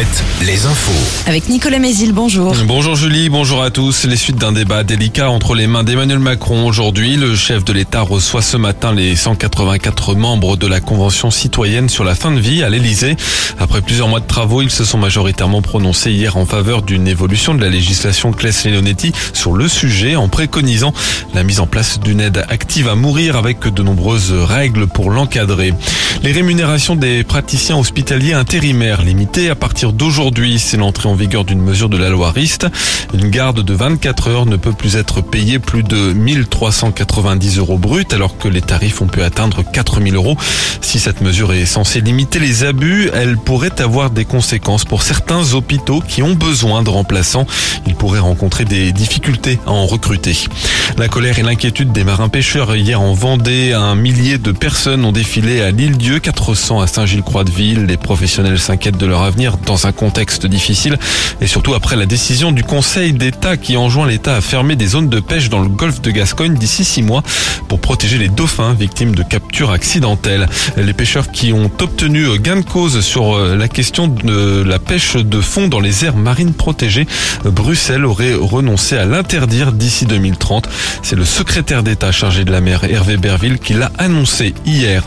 Alouette, les infos. Avec Nicolas Mézil, bonjour. Bonjour Julie, bonjour à tous. Les suites d'un débat délicat entre les mains d'Emmanuel Macron aujourd'hui. Le chef de l'État reçoit ce matin les 184 membres de la Convention citoyenne sur la fin de vie à l'Elysée. Après plusieurs mois de travaux, ils se sont majoritairement prononcés hier en faveur d'une évolution de la législation Claes-Leonetti sur le sujet en préconisant la mise en place d'une aide active à mourir avec de nombreuses règles pour l'encadrer. Les rémunérations des praticiens hospitaliers intérimaires limitées à partir d'aujourd'hui. C'est l'entrée en vigueur d'une mesure de la loi RIST. Une garde de 24 heures ne peut plus être payée plus de 1390 euros bruts alors que les tarifs ont pu atteindre 4000 euros. Si cette mesure est censée limiter les abus, elle pourrait avoir des conséquences pour certains hôpitaux qui ont besoin de remplaçants. Ils pourraient rencontrer des difficultés à en recruter. La colère et l'inquiétude des marins pêcheurs hier en Vendée. Un millier de personnes ont défilé à l'île Dieu, 400 à Saint-Gilles-Croix-de-Ville. Les professionnels s'inquiètent de leur avenir dans un contexte difficile et surtout après la décision du Conseil d'État qui enjoint l'État à fermer des zones de pêche dans le golfe de Gascogne d'ici six mois pour protéger les dauphins victimes de captures accidentelles. Les pêcheurs qui ont obtenu gain de cause sur la question de la pêche de fond dans les aires marines protégées, Bruxelles aurait renoncé à l'interdire d'ici 2030. C'est le secrétaire d'État chargé de la mer Hervé Berville qui l'a annoncé hier.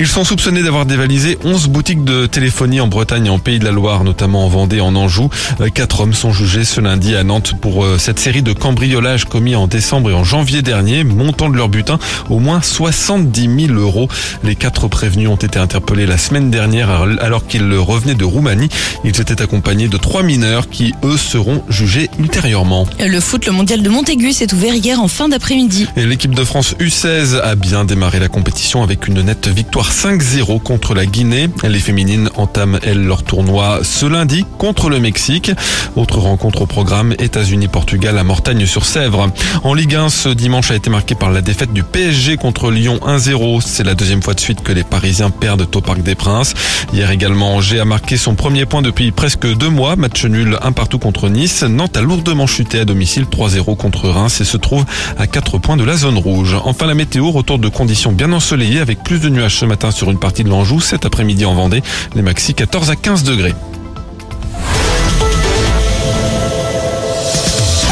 Ils sont soupçonnés d'avoir dévalisé 11 boutiques de téléphonie en Bretagne et en Pays de la Loire, notamment en Vendée et en Anjou. Quatre hommes sont jugés ce lundi à Nantes pour cette série de cambriolages commis en décembre et en janvier dernier, montant de leur butin au moins 70 000 euros. Les quatre prévenus ont été interpellés la semaine dernière alors qu'ils revenaient de Roumanie. Ils étaient accompagnés de trois mineurs qui, eux, seront jugés ultérieurement. Le foot, le mondial de Montaigu s'est ouvert hier en fin d'après-midi. Et l'équipe de France U16 a bien démarré la compétition avec une nette victoire 5-0 contre la Guinée. Les féminines entament, elles, leur tournoi ce lundi contre le Mexique. Autre rencontre au programme, États-Unis-Portugal à Mortagne-sur-Sèvre. En Ligue 1, ce dimanche a été marqué par la défaite du PSG contre Lyon 1-0. C'est la deuxième fois de suite que les Parisiens perdent au Parc des Princes. Hier également, Angers a marqué son premier point depuis presque deux mois. Match nul un partout contre Nice. Nantes a lourdement chuté à domicile 3-0 contre Reims et se trouve à 4 points de la zone rouge. Enfin, la météo, retour de conditions bien ensoleillées avec plus de nuages ce matin sur une partie de l'Anjou, cet après-midi en Vendée, les maxi 14 à 15 degrés.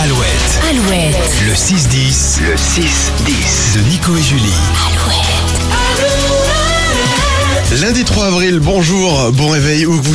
Alouette, Alouette, le 6-10, le 6-10 de Nico et Julie. Alouette. Lundi 3 avril, bonjour, bon réveil où que vous